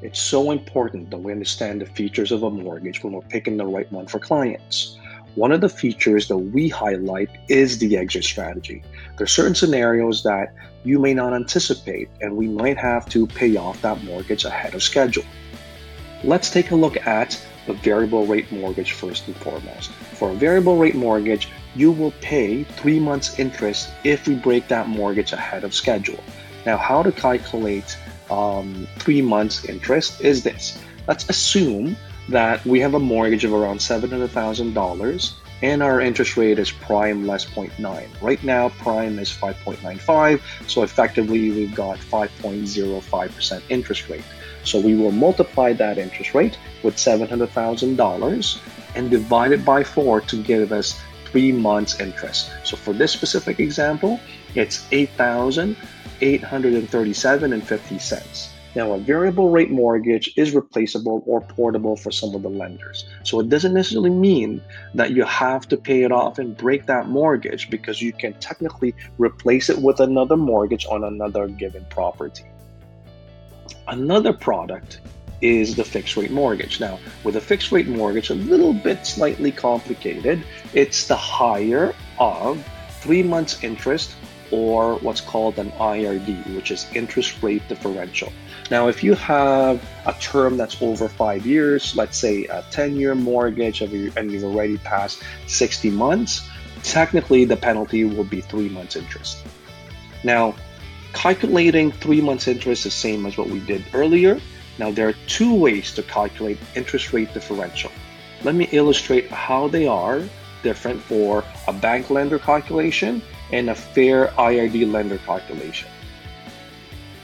it's so important that we understand the features of a mortgage when we're picking the right one for clients. One of the features that we highlight is the exit strategy. There are certain scenarios that you may not anticipate, and we might have to pay off that mortgage ahead of schedule. Let's take a look at the variable rate mortgage first and foremost. For a variable rate mortgage, you will pay three months interest if we break that mortgage ahead of schedule. Now, how to calculate um, three months interest is this. Let's assume that we have a mortgage of around $700,000 and our interest rate is prime less 0.9. Right now, prime is 5.95, so effectively we've got 5.05% interest rate. So we will multiply that interest rate with $700,000 and divide it by four to give us three months interest. So for this specific example, it's 8,837 and 50 cents. Now, a variable rate mortgage is replaceable or portable for some of the lenders. So it doesn't necessarily mean that you have to pay it off and break that mortgage because you can technically replace it with another mortgage on another given property. Another product is the fixed rate mortgage. Now, with a fixed rate mortgage, a little bit slightly complicated. It's the higher of three months interest or what's called an IRD, which is interest rate differential. Now, if you have a term that's over five years, let's say a 10 year mortgage and you've already passed 60 months, technically the penalty will be three months interest. Now, calculating three months interest is the same as what we did earlier. Now, there are two ways to calculate interest rate differential. Let me illustrate how they are different for a bank lender calculation and a fair IRD lender calculation.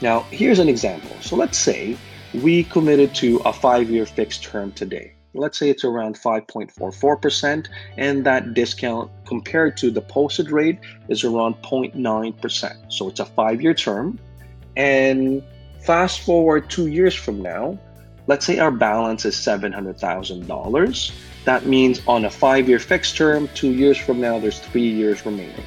Now, here's an example. So let's say we committed to a five year fixed term today. Let's say it's around 5.44%, and that discount compared to the posted rate is around 0.9%. So it's a five year term. And fast forward two years from now, let's say our balance is $700,000. That means on a five year fixed term, two years from now, there's three years remaining.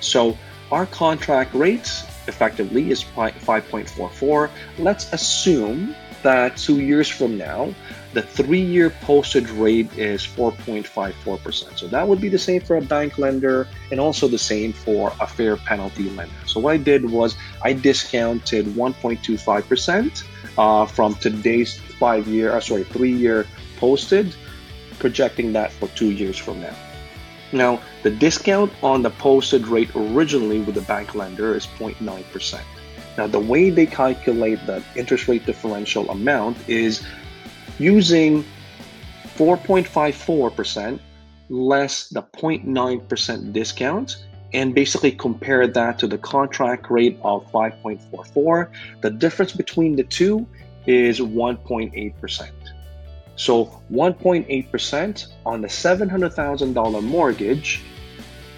So our contract rates effectively is 5.44. Let's assume that two years from now, the three year posted rate is 4.54%. So that would be the same for a bank lender and also the same for a fair penalty lender. So what I did was I discounted 1.25% uh, from today's five year, uh, sorry, three year posted, projecting that for two years from now. Now, the discount on the posted rate originally with the bank lender is 0.9%. Now, the way they calculate the interest rate differential amount is using 4.54% less the 0.9% discount and basically compare that to the contract rate of 5.44. The difference between the two is 1.8%. So 1.8% on the $700,000 mortgage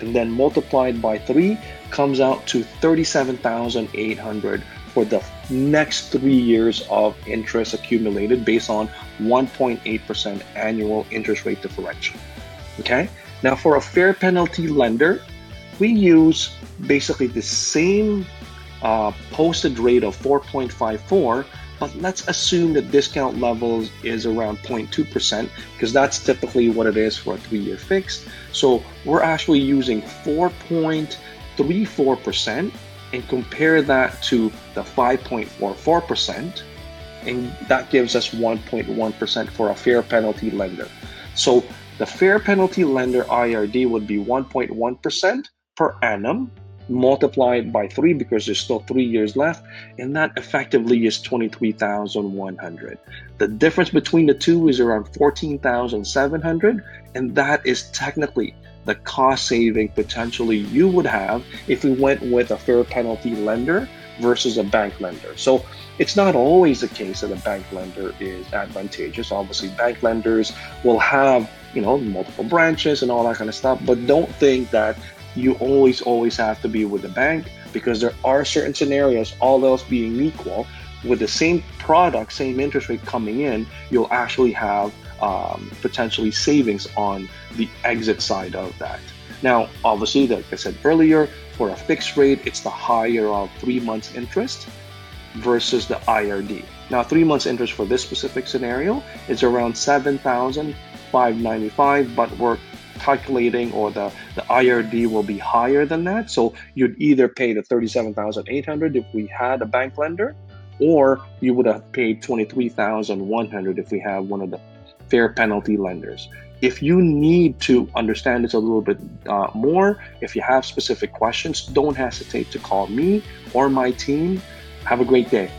and then multiplied by 3 comes out to 37,800 for the next 3 years of interest accumulated based on 1.8% annual interest rate differential. Okay? Now for a fair penalty lender, we use basically the same uh, posted rate of 4.54 but let's assume the discount level is around 0.2% because that's typically what it is for a three year fix. So we're actually using 4.34% and compare that to the 5.44%, and that gives us 1.1% for a fair penalty lender. So the fair penalty lender IRD would be 1.1% per annum multiplied by three because there's still three years left, and that effectively is 23,100. The difference between the two is around 14,700, and that is technically the cost saving potentially you would have if we went with a fair penalty lender versus a bank lender. So it's not always the case that a bank lender is advantageous. Obviously, bank lenders will have you know multiple branches and all that kind of stuff, but don't think that you always, always have to be with the bank because there are certain scenarios, all else being equal, with the same product, same interest rate coming in, you'll actually have um, potentially savings on the exit side of that. Now, obviously, like I said earlier, for a fixed rate, it's the higher of three months interest versus the IRD. Now, three months interest for this specific scenario is around 7,595, but we're calculating or the, the IRD will be higher than that. So you'd either pay the 37,800 if we had a bank lender, or you would have paid 23,100 if we have one of the fair penalty lenders. If you need to understand this a little bit uh, more, if you have specific questions, don't hesitate to call me or my team. Have a great day.